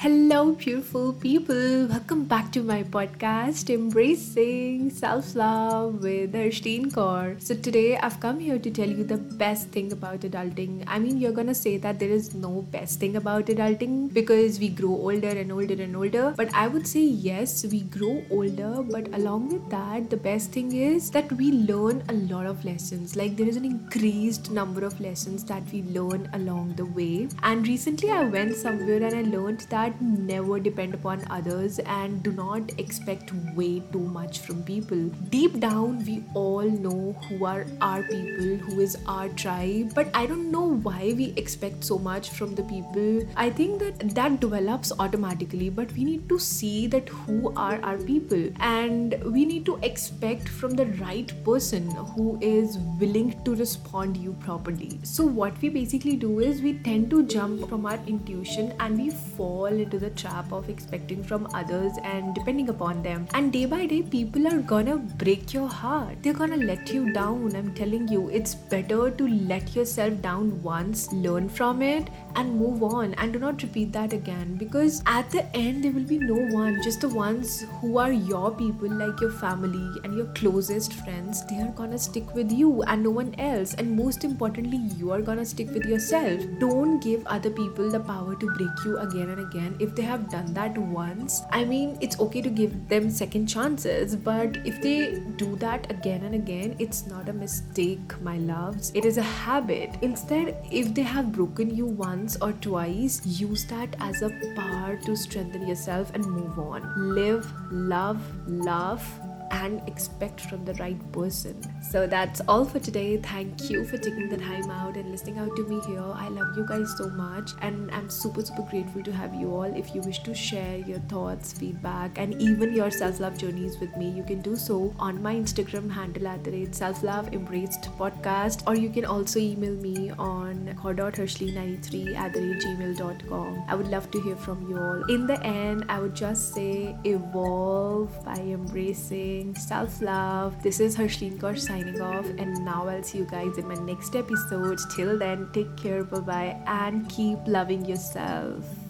Hello, beautiful people. Welcome back to my podcast, Embracing Self Love with Harshdeen Kaur. So, today I've come here to tell you the best thing about adulting. I mean, you're gonna say that there is no best thing about adulting because we grow older and older and older. But I would say, yes, we grow older, but along with that, the best thing is that we learn a lot of lessons. Like, there is an increased number of lessons that we learn along the way. And recently, I went somewhere and I learned that that never depend upon others and do not expect way too much from people. Deep down, we all know who are our people, who is our tribe, but I don't know why we expect so much from the people. I think that that develops automatically, but we need to see that who are our people and we need to expect from the right person who is willing to respond you properly. So what we basically do is we tend to jump from our intuition and we fall into the trap of expecting from others and depending upon them. And day by day, people are gonna break your heart. They're gonna let you down. I'm telling you, it's better to let yourself down once, learn from it, and move on. And do not repeat that again because at the end, there will be no one, just the ones who are your people, like your family and your closest friends. They are gonna stick with you and no one else. And most importantly, you are gonna stick with yourself. Don't give other people the power to break you again and again if they have done that once i mean it's okay to give them second chances but if they do that again and again it's not a mistake my loves. It is a habit. Instead if they have broken you once or twice use that as a power to strengthen yourself and move on. Live love love and expect from the right person. So that's all for today. Thank you for taking the time out and listening out to me here. I love you guys so much and I'm super super grateful to have you all. If you wish to share your thoughts, feedback, and even your self-love journeys with me, you can do so on my Instagram handle at the rate self-love embraced podcast, or you can also email me on core.hershly93 at the gmail.com. I would love to hear from you all. In the end, I would just say evolve by embracing self love. This is Harshdeen Kaur signing off, and now I'll see you guys in my next episode. Till then, take care, bye bye, and keep loving yourself.